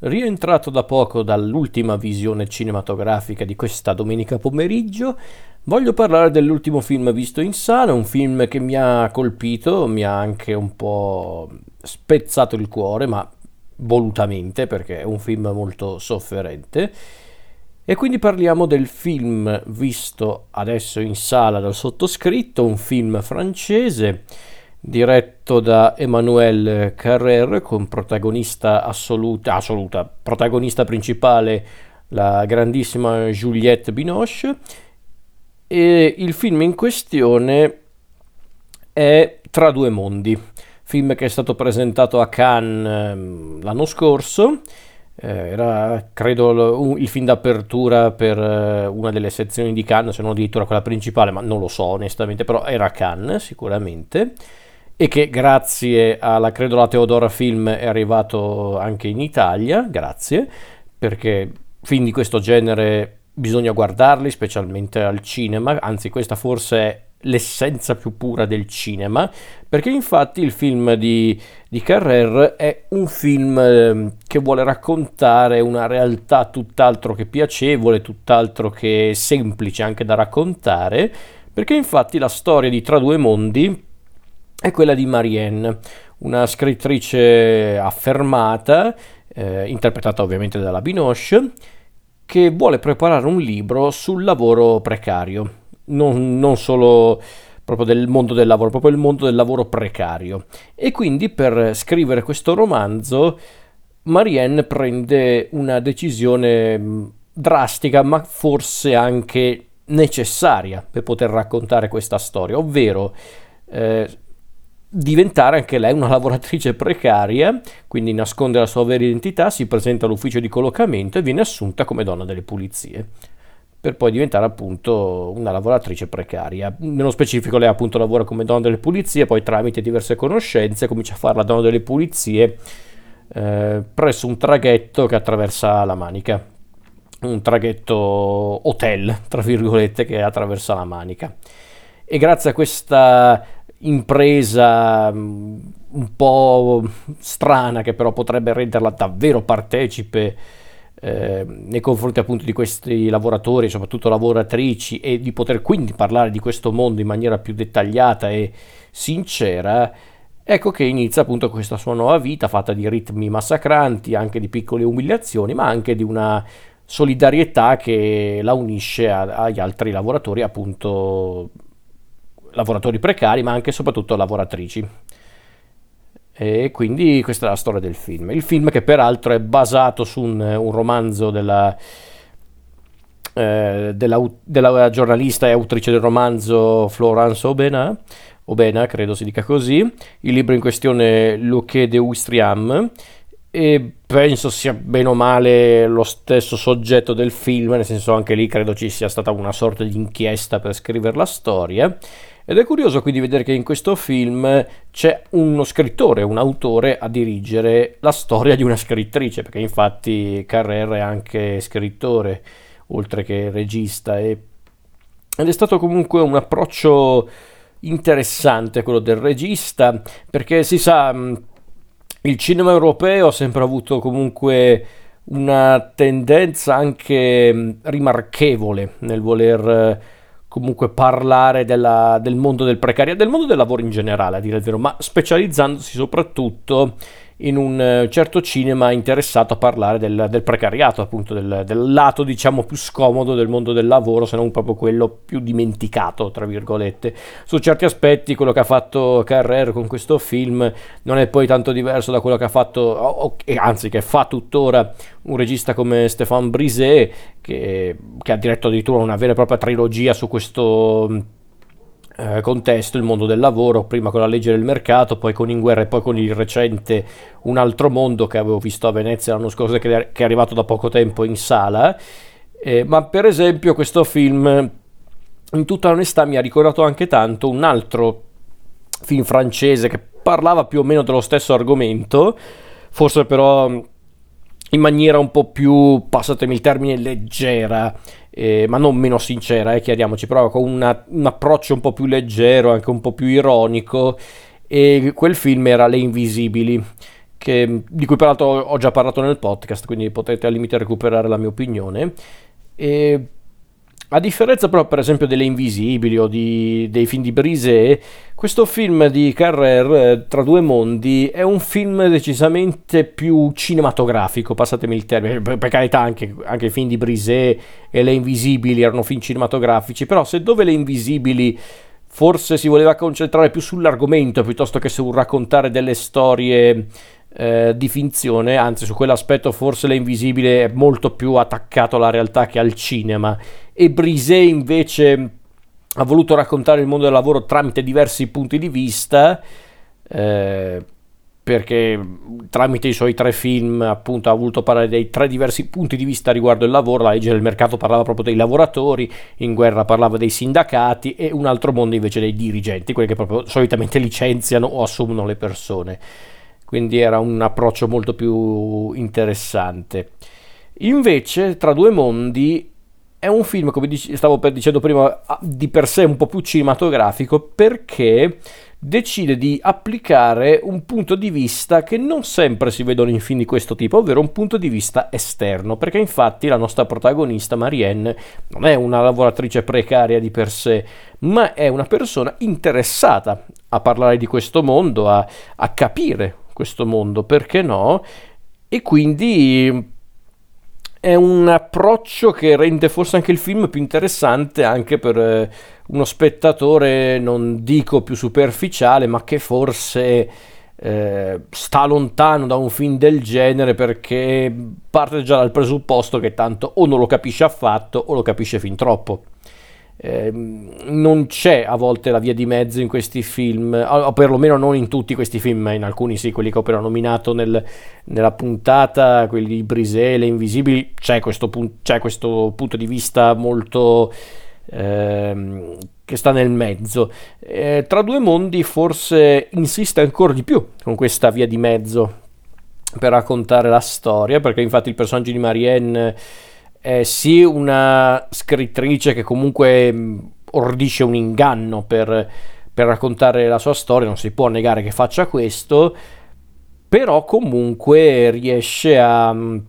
rientrato da poco dall'ultima visione cinematografica di questa domenica pomeriggio, voglio parlare dell'ultimo film visto in sala, un film che mi ha colpito, mi ha anche un po' spezzato il cuore, ma volutamente perché è un film molto sofferente. E quindi parliamo del film visto adesso in sala dal sottoscritto, un film francese diretto da Emmanuel Carrère con protagonista assoluta, assoluta, protagonista principale la grandissima Juliette Binoche. E il film in questione è Tra due mondi, film che è stato presentato a Cannes ehm, l'anno scorso, eh, era credo il film d'apertura per eh, una delle sezioni di Cannes, se non addirittura quella principale, ma non lo so onestamente, però era Cannes sicuramente e che grazie alla credo la Teodora Film è arrivato anche in Italia, grazie, perché film di questo genere bisogna guardarli, specialmente al cinema, anzi questa forse è l'essenza più pura del cinema, perché infatti il film di, di Carrer è un film ehm, che vuole raccontare una realtà tutt'altro che piacevole, tutt'altro che semplice anche da raccontare, perché infatti la storia di Tra due mondi è quella di Marianne, una scrittrice affermata, eh, interpretata ovviamente dalla Binoche, che vuole preparare un libro sul lavoro precario, non, non solo proprio del mondo del lavoro, proprio il mondo del lavoro precario. E quindi per scrivere questo romanzo Marianne prende una decisione mm, drastica, ma forse anche necessaria per poter raccontare questa storia, ovvero eh, diventare anche lei una lavoratrice precaria, quindi nasconde la sua vera identità, si presenta all'ufficio di collocamento e viene assunta come donna delle pulizie per poi diventare appunto una lavoratrice precaria. Nello specifico lei appunto lavora come donna delle pulizie, poi tramite diverse conoscenze comincia a fare la donna delle pulizie eh, presso un traghetto che attraversa la Manica, un traghetto hotel, tra virgolette, che attraversa la Manica. E grazie a questa impresa mm, un po' strana che però potrebbe renderla davvero partecipe eh, nei confronti appunto di questi lavoratori, soprattutto lavoratrici, e di poter quindi parlare di questo mondo in maniera più dettagliata e sincera, ecco che inizia appunto questa sua nuova vita fatta di ritmi massacranti, anche di piccole umiliazioni, ma anche di una solidarietà che la unisce a, agli altri lavoratori appunto lavoratori precari, ma anche e soprattutto lavoratrici. E quindi questa è la storia del film. Il film che peraltro è basato su un, un romanzo della, eh, della, della, giornalista e autrice del romanzo Florence Obena, Obena credo si dica così. Il libro in questione Lo che de Uistriam e penso sia bene o male lo stesso soggetto del film, nel senso anche lì credo ci sia stata una sorta di inchiesta per scrivere la storia. Ed è curioso quindi vedere che in questo film c'è uno scrittore, un autore a dirigere la storia di una scrittrice, perché infatti Carrera è anche scrittore, oltre che regista, e... ed è stato comunque un approccio interessante quello del regista, perché si sa il cinema europeo ha sempre avuto comunque una tendenza anche mm, rimarchevole nel voler comunque parlare della, del mondo del precariato, del mondo del lavoro in generale, a dire il vero, ma specializzandosi soprattutto in un eh, certo cinema interessato a parlare del, del precariato, appunto del, del, lato diciamo più scomodo del mondo del lavoro, se non proprio quello più dimenticato, tra virgolette. Su certi aspetti quello che ha fatto Carrère con questo film non è poi tanto diverso da quello che ha fatto, o, anzi che fa tuttora un regista come Stéphane Brisé, che, che ha diretto addirittura una vera e propria trilogia su questo eh, contesto, il mondo del lavoro, prima con la legge del mercato, poi con In guerra e poi con il recente Un altro mondo che avevo visto a Venezia l'anno scorso che è arrivato da poco tempo in sala. Eh, ma per esempio questo film, in tutta onestà, mi ha ricordato anche tanto un altro film francese che parlava più o meno dello stesso argomento, forse però in maniera un po' più, passatemi il termine, leggera eh, ma non meno sincera, eh, chiariamoci, però con una, un approccio un po' più leggero, anche un po' più ironico, e quel film era Le Invisibili, che, di cui peraltro ho già parlato nel podcast, quindi potete al limite recuperare la mia opinione. E a differenza però per esempio delle Invisibili o di, dei film di Brisé, questo film di Carrer, eh, Tra due mondi, è un film decisamente più cinematografico, passatemi il termine, per, per carità anche, anche, i film di Brisé e Le Invisibili erano film cinematografici, però se dove Le Invisibili forse si voleva concentrare più sull'argomento piuttosto che sul raccontare delle storie eh, di finzione, anzi su quell'aspetto forse l'invisibile è molto più attaccato alla realtà che al cinema. E Brisé invece ha voluto raccontare il mondo del lavoro tramite diversi punti di vista eh, perché tramite i suoi tre film appunto ha voluto parlare dei tre diversi punti di vista riguardo il lavoro, la legge del mercato parlava proprio dei lavoratori, in guerra parlava dei sindacati e un altro mondo invece dei dirigenti, quelli che proprio solitamente licenziano o assumono le persone quindi era un approccio molto più interessante. Invece, Tra due mondi è un film, come stavo dicendo prima, di per sé un po' più cinematografico perché decide di applicare un punto di vista che non sempre si vedono in film di questo tipo, ovvero un punto di vista esterno, perché infatti la nostra protagonista Marianne non è una lavoratrice precaria di per sé, ma è una persona interessata a parlare di questo mondo, a, a capire questo mondo, perché no? E quindi è un approccio che rende forse anche il film più interessante anche per eh, uno spettatore, non dico più superficiale, ma che forse eh, sta lontano da un film del genere perché parte già dal presupposto che tanto o non lo capisce affatto o lo capisce fin troppo. Eh, non c'è a volte la via di mezzo in questi film, o perlomeno non in tutti questi film, ma in alcuni sì, quelli che ho appena nominato nel, nella puntata, quelli di Brisele, Invisibili, c'è questo, pun- c'è questo punto di vista molto ehm, che sta nel mezzo. Eh, tra due mondi forse insiste ancora di più con questa via di mezzo per raccontare la storia, perché infatti il personaggio di Marianne è sì una scrittrice che comunque mm, ordisce un inganno per, per raccontare la sua storia, non si può negare che faccia questo, però comunque riesce a, mm, a,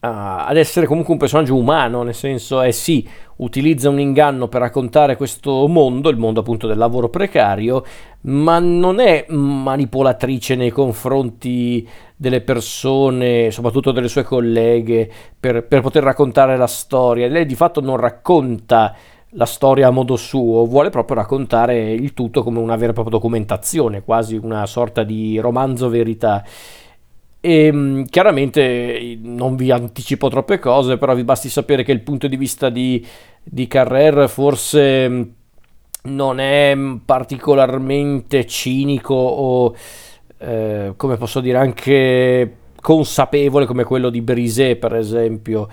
ad essere comunque un personaggio umano, nel senso è sì, utilizza un inganno per raccontare questo mondo, il mondo appunto del lavoro precario, ma non è manipolatrice nei confronti delle persone, soprattutto delle sue colleghe, per, per poter raccontare la storia. Lei di fatto non racconta la storia a modo suo, vuole proprio raccontare il tutto come una vera e propria documentazione, quasi una sorta di romanzo verità. E ehm, chiaramente non vi anticipo troppe cose, però vi basti sapere che il punto di vista di, di Carrer forse non è particolarmente cinico o eh, come posso dire anche consapevole come quello di Brisé per esempio.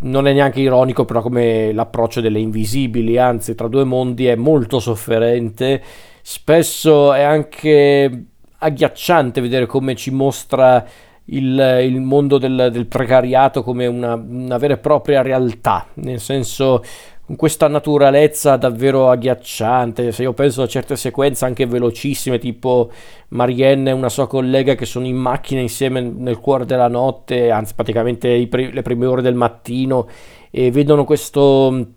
Non è neanche ironico però come l'approccio delle invisibili anzi tra due mondi è molto sofferente. Spesso è anche agghiacciante vedere come ci mostra il, il mondo del, del, precariato come una, una, vera e propria realtà, nel senso con questa naturalezza davvero agghiacciante. Se io penso a certe sequenze anche velocissime, tipo Marianne e una sua collega che sono in macchina insieme nel cuore della notte, anzi praticamente pre- le prime ore del mattino, e vedono questo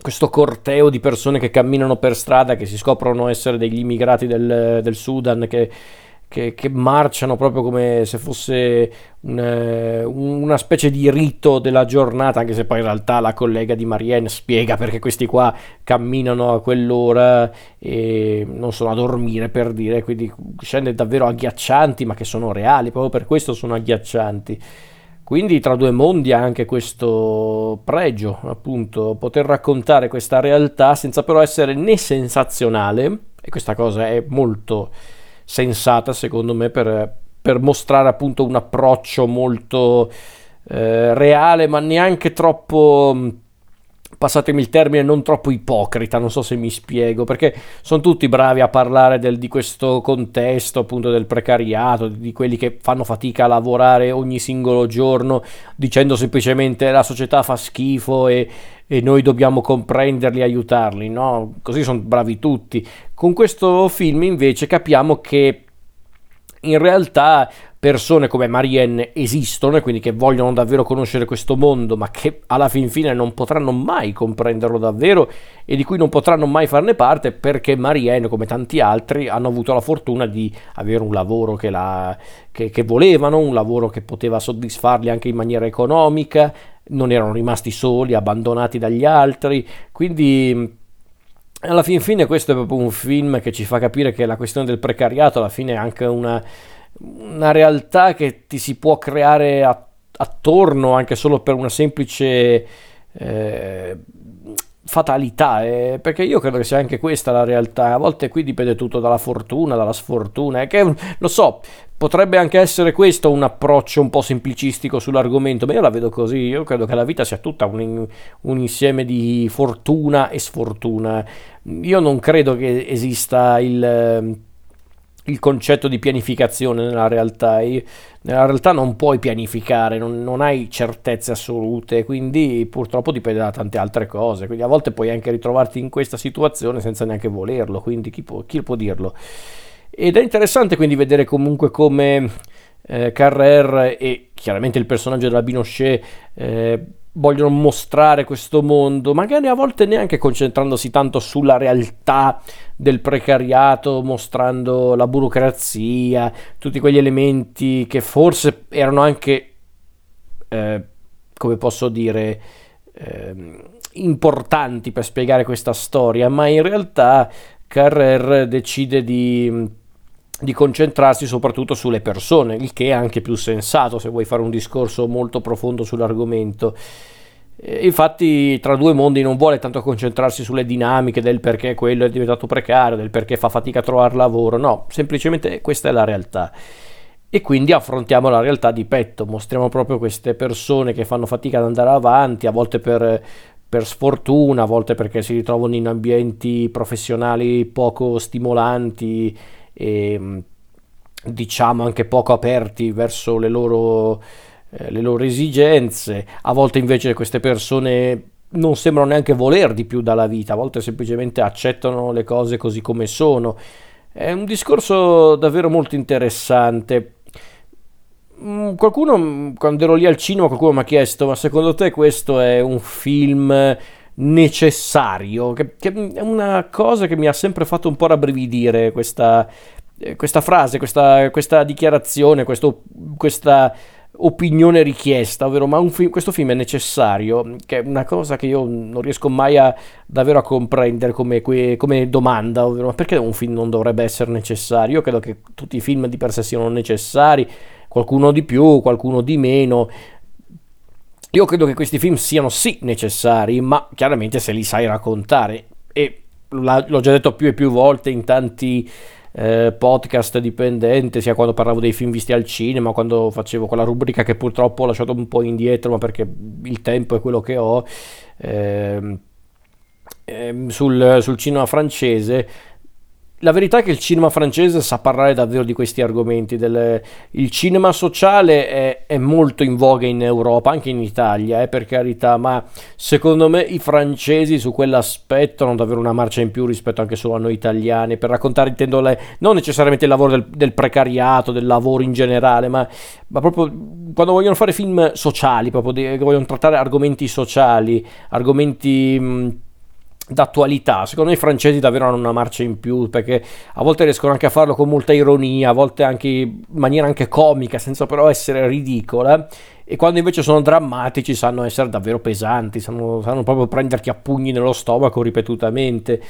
questo corteo di persone che camminano per strada, che si scoprono essere degli immigrati del, del Sudan, che che, che, marciano proprio come se fosse un, eh, una specie di rito della giornata, anche se poi in realtà la collega di Marianne spiega perché questi qua camminano a quell'ora e non sono a dormire per dire, quindi scende davvero agghiaccianti, ma che sono reali, proprio per questo sono agghiaccianti. Quindi tra due mondi ha anche questo pregio, appunto, poter raccontare questa realtà senza però essere né sensazionale, e questa cosa è molto sensata secondo me per, per mostrare appunto un approccio molto eh, reale ma neanche troppo passatemi il termine, non troppo ipocrita, non so se mi spiego, perché sono tutti bravi a parlare del, di questo contesto, appunto del precariato, di quelli che fanno fatica a lavorare ogni singolo giorno, dicendo semplicemente la società fa schifo e, e noi dobbiamo comprenderli aiutarli, no? Così sono bravi tutti. Con questo film invece capiamo che in realtà persone come Marianne esistono e quindi che vogliono davvero conoscere questo mondo, ma che alla fin fine non potranno mai comprenderlo davvero e di cui non potranno mai farne parte perché Marianne, come tanti altri, hanno avuto la fortuna di avere un lavoro che, la, che, che volevano, un lavoro che poteva soddisfarli anche in maniera economica, non erano rimasti soli, abbandonati dagli altri, quindi alla fin fine questo è proprio un film che ci fa capire che la questione del precariato alla fine è anche una una realtà che ti si può creare a, attorno anche solo per una semplice eh, fatalità, eh, perché io credo che sia anche questa la realtà, a volte qui dipende tutto dalla fortuna, dalla sfortuna, che lo so, potrebbe anche essere questo un approccio un po' semplicistico sull'argomento, ma io la vedo così, io credo che la vita sia tutta un, un insieme di fortuna e sfortuna, io non credo che esista il il concetto di pianificazione nella realtà. Nella realtà non puoi pianificare, non, non, hai certezze assolute, quindi purtroppo dipende da tante altre cose. Quindi a volte puoi anche ritrovarti in questa situazione senza neanche volerlo, quindi chi può, chi può dirlo? Ed è interessante quindi vedere comunque come eh, Carrer e chiaramente il personaggio della Binochet eh, vogliono mostrare questo mondo, magari a volte neanche concentrandosi tanto sulla realtà del precariato, mostrando la burocrazia, tutti quegli elementi che forse erano anche, eh, come posso dire, eh, importanti per spiegare questa storia, ma in realtà Carrer decide di di concentrarsi soprattutto sulle persone, il che è anche più sensato se vuoi fare un discorso molto profondo sull'argomento. Infatti, tra due mondi non vuole tanto concentrarsi sulle dinamiche del perché quello è diventato precario, del perché fa fatica a trovare lavoro, no, semplicemente questa è la realtà. E quindi affrontiamo la realtà di petto, mostriamo proprio queste persone che fanno fatica ad andare avanti, a volte per, per sfortuna, a volte perché si ritrovano in ambienti professionali poco stimolanti e diciamo anche poco aperti verso le loro, eh, le loro esigenze, a volte invece queste persone non sembrano neanche voler di più dalla vita, a volte semplicemente accettano le cose così come sono. È un discorso davvero molto interessante. Mm, qualcuno, quando ero lì al cinema, qualcuno mi ha chiesto: Ma secondo te questo è un film necessario, che, che, è una cosa che mi ha sempre fatto un po' rabbrividire questa, eh, questa frase, questa, questa dichiarazione, questo, questa opinione richiesta, ovvero ma film, questo film è necessario, che è una cosa che io non riesco mai a davvero a comprendere come, come domanda, ovvero ma perché un film non dovrebbe essere necessario? Io credo che tutti i film di per sé siano necessari, qualcuno di più, qualcuno di meno, io credo che questi film siano sì necessari, ma chiaramente se li sai raccontare. E l'ho già detto più e più volte in tanti eh, podcast dipendente, sia quando parlavo dei film visti al cinema, quando facevo quella rubrica che purtroppo ho lasciato un po' indietro, ma perché il tempo è quello che ho. Eh, sul, sul cinema francese la verità è che il cinema francese sa parlare davvero di questi argomenti. Del, il cinema sociale è, è, molto in voga in Europa, anche in Italia, eh, per carità, ma secondo me i francesi su quell'aspetto hanno davvero una marcia in più rispetto anche solo a noi italiani. Per raccontare, intendo, le, non necessariamente il lavoro del, del, precariato, del lavoro in generale, ma, ma, proprio quando vogliono fare film sociali, proprio di, vogliono trattare argomenti sociali, argomenti. Mh, d'attualità. Secondo me i francesi davvero hanno una marcia in più perché a volte riescono anche a farlo con molta ironia, a volte anche in maniera anche comica, senza però essere ridicola. E quando invece sono drammatici sanno essere davvero pesanti, sanno, sanno proprio prenderti a pugni nello stomaco ripetutamente.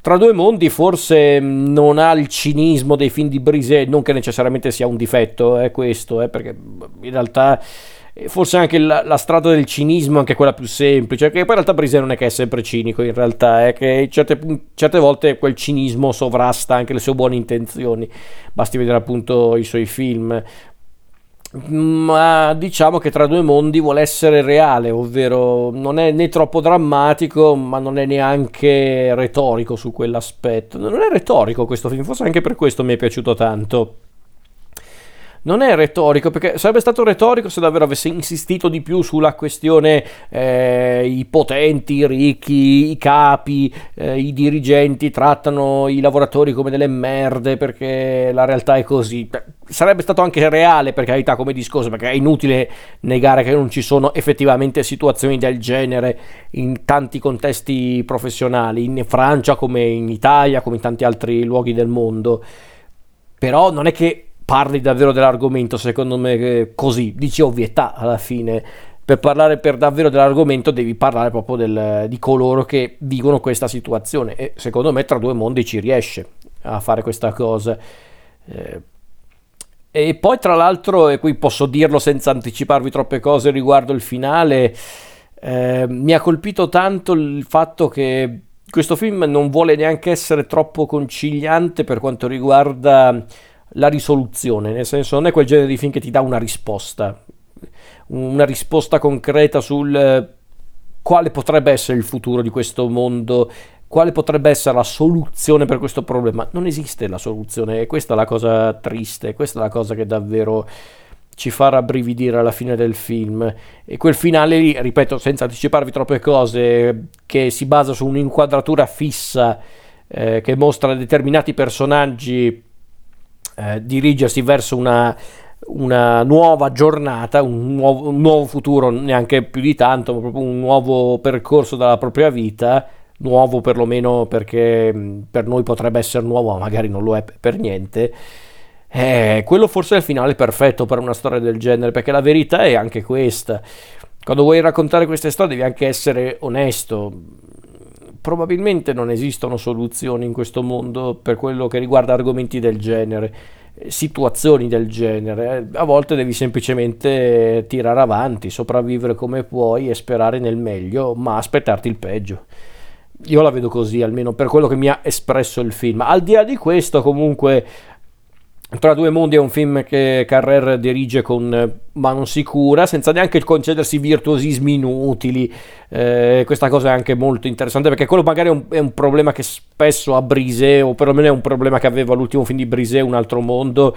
Tra due mondi forse non ha il cinismo dei film di Brisé, non che necessariamente sia un difetto, è questo, eh, perché in realtà forse anche la, la, strada del cinismo, anche quella più semplice, che poi in realtà Brise non è che è sempre cinico, in realtà è che certe, certe volte quel cinismo sovrasta anche le sue buone intenzioni, basti vedere appunto i suoi film, ma diciamo che tra due mondi vuole essere reale, ovvero non è né troppo drammatico, ma non è neanche retorico su quell'aspetto. Non è retorico questo film, forse anche per questo mi è piaciuto tanto. Non è retorico, perché sarebbe stato retorico se davvero avesse insistito di più sulla questione eh, i potenti, i ricchi, i capi, eh, i dirigenti trattano i lavoratori come delle merde perché la realtà è così. Sarebbe stato anche reale, per carità, come discorso, perché è inutile negare che non ci sono effettivamente situazioni del genere in tanti contesti professionali, in Francia come in Italia, come in tanti altri luoghi del mondo. Però non è che parli davvero dell'argomento, secondo me, così, dici ovvietà alla fine. Per parlare per davvero dell'argomento devi parlare proprio del, di coloro che vivono questa situazione e secondo me tra due mondi ci riesce a fare questa cosa. Eh, e poi tra l'altro, e qui posso dirlo senza anticiparvi troppe cose riguardo il finale, eh, mi ha colpito tanto il fatto che questo film non vuole neanche essere troppo conciliante per quanto riguarda la risoluzione, nel senso non è quel genere di film che ti dà una risposta, una risposta concreta sul eh, quale potrebbe essere il futuro di questo mondo, quale potrebbe essere la soluzione per questo problema. Non esiste la soluzione e questa è la cosa triste, questa è la cosa che davvero ci fa rabbrividire alla fine del film. E quel finale lì, ripeto, senza anticiparvi troppe cose, che si basa su un'inquadratura fissa eh, che mostra determinati personaggi eh, dirigersi verso una, una nuova giornata, un nuovo, un nuovo, futuro, neanche più di tanto, ma proprio un nuovo percorso della propria vita, nuovo perlomeno perché mm, per noi potrebbe essere nuovo, ma magari non lo è per niente. Eh, quello forse è il finale perfetto per una storia del genere, perché la verità è anche questa. Quando vuoi raccontare queste storie devi anche essere onesto. Probabilmente non esistono soluzioni in questo mondo per quello che riguarda argomenti del genere, situazioni del genere. A volte devi semplicemente tirare avanti, sopravvivere come puoi e sperare nel meglio, ma aspettarti il peggio. Io la vedo così, almeno per quello che mi ha espresso il film. Al di là di questo, comunque, tra due mondi è un film che Carrer dirige con mano sicura, senza neanche concedersi virtuosismi inutili. Eh, questa cosa è anche molto interessante perché quello magari è un, è un, problema che spesso ha Brise, o perlomeno è un problema che aveva l'ultimo film di Brise, Un altro mondo,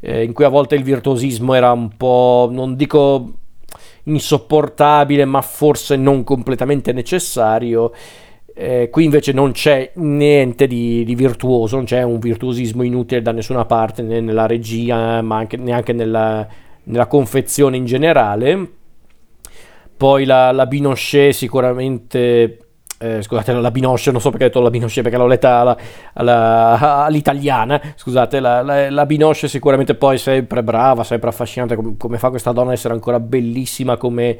eh, in cui a volte il virtuosismo era un po', non dico insopportabile, ma forse non completamente necessario. Eh, qui invece non c'è niente di, di, virtuoso, non c'è un virtuosismo inutile da nessuna parte, né nella regia, ma anche, neanche nella, nella confezione in generale. Poi la, la Binochet sicuramente eh, scusate, la Binochet, non so perché ho detto la Binochet perché l'ho letta alla, alla, all'italiana, scusate, la, la, la, Binochet sicuramente poi sempre brava, sempre affascinante, come, come fa questa donna a essere ancora bellissima come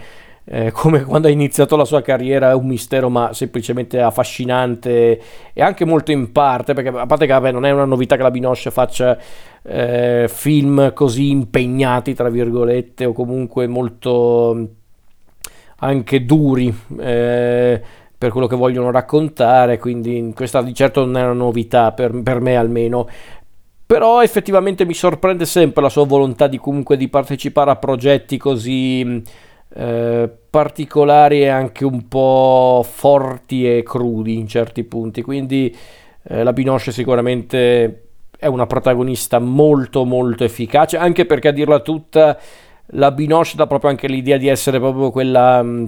eh, come quando ha iniziato la sua carriera è un mistero ma semplicemente affascinante e anche molto in parte perché a parte che vabbè, non è una novità che la Binoche faccia eh, film così impegnati tra virgolette o comunque molto anche duri eh, per quello che vogliono raccontare quindi questa di certo non è una novità per, per me almeno. Però effettivamente mi sorprende sempre la sua volontà di comunque di partecipare a progetti così eh, particolari e anche un po' forti e crudi in certi punti. Quindi eh, la Binoche sicuramente è una protagonista molto molto efficace, anche perché a dirla tutta la Binoche dà proprio anche l'idea di essere proprio quella... Mh, mm,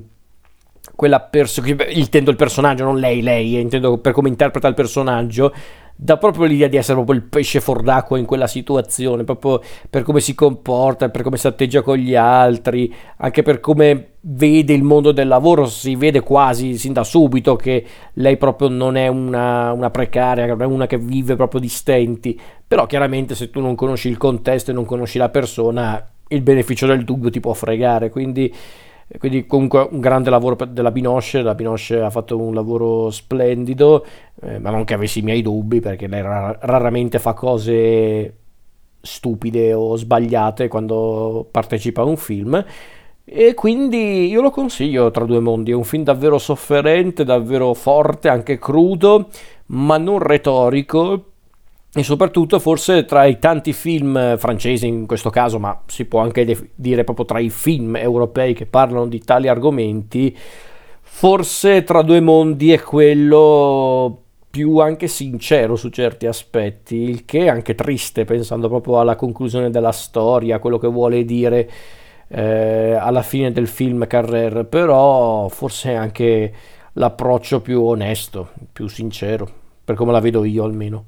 quella persona, intendo il personaggio, non lei, lei, intendo per come interpreta il personaggio, dà proprio l'idea di essere proprio il pesce fuor d'acqua in quella situazione, proprio per come si comporta, per come si atteggia con gli altri, anche per come vede il mondo del lavoro, si vede quasi sin da subito che lei proprio non è una, una precaria, è una che vive proprio di stenti, però chiaramente se tu non conosci il contesto e non conosci la persona, il beneficio del dubbio ti può fregare, quindi quindi comunque un grande lavoro della Binoche, la Binoche ha fatto un lavoro splendido, eh, ma non che avessi i miei dubbi perché lei rar- raramente fa cose stupide o sbagliate quando partecipa a un film. E quindi io lo consiglio tra due mondi, è un film davvero sofferente, davvero forte, anche crudo, ma non retorico, e soprattutto forse tra i tanti film francesi in questo caso, ma si può anche dire proprio tra i film europei che parlano di tali argomenti, forse tra due mondi è quello più anche sincero su certi aspetti, il che è anche triste pensando proprio alla conclusione della storia, quello che vuole dire eh, alla fine del film Carrer, però forse è anche l'approccio più onesto, più sincero, per come la vedo io almeno.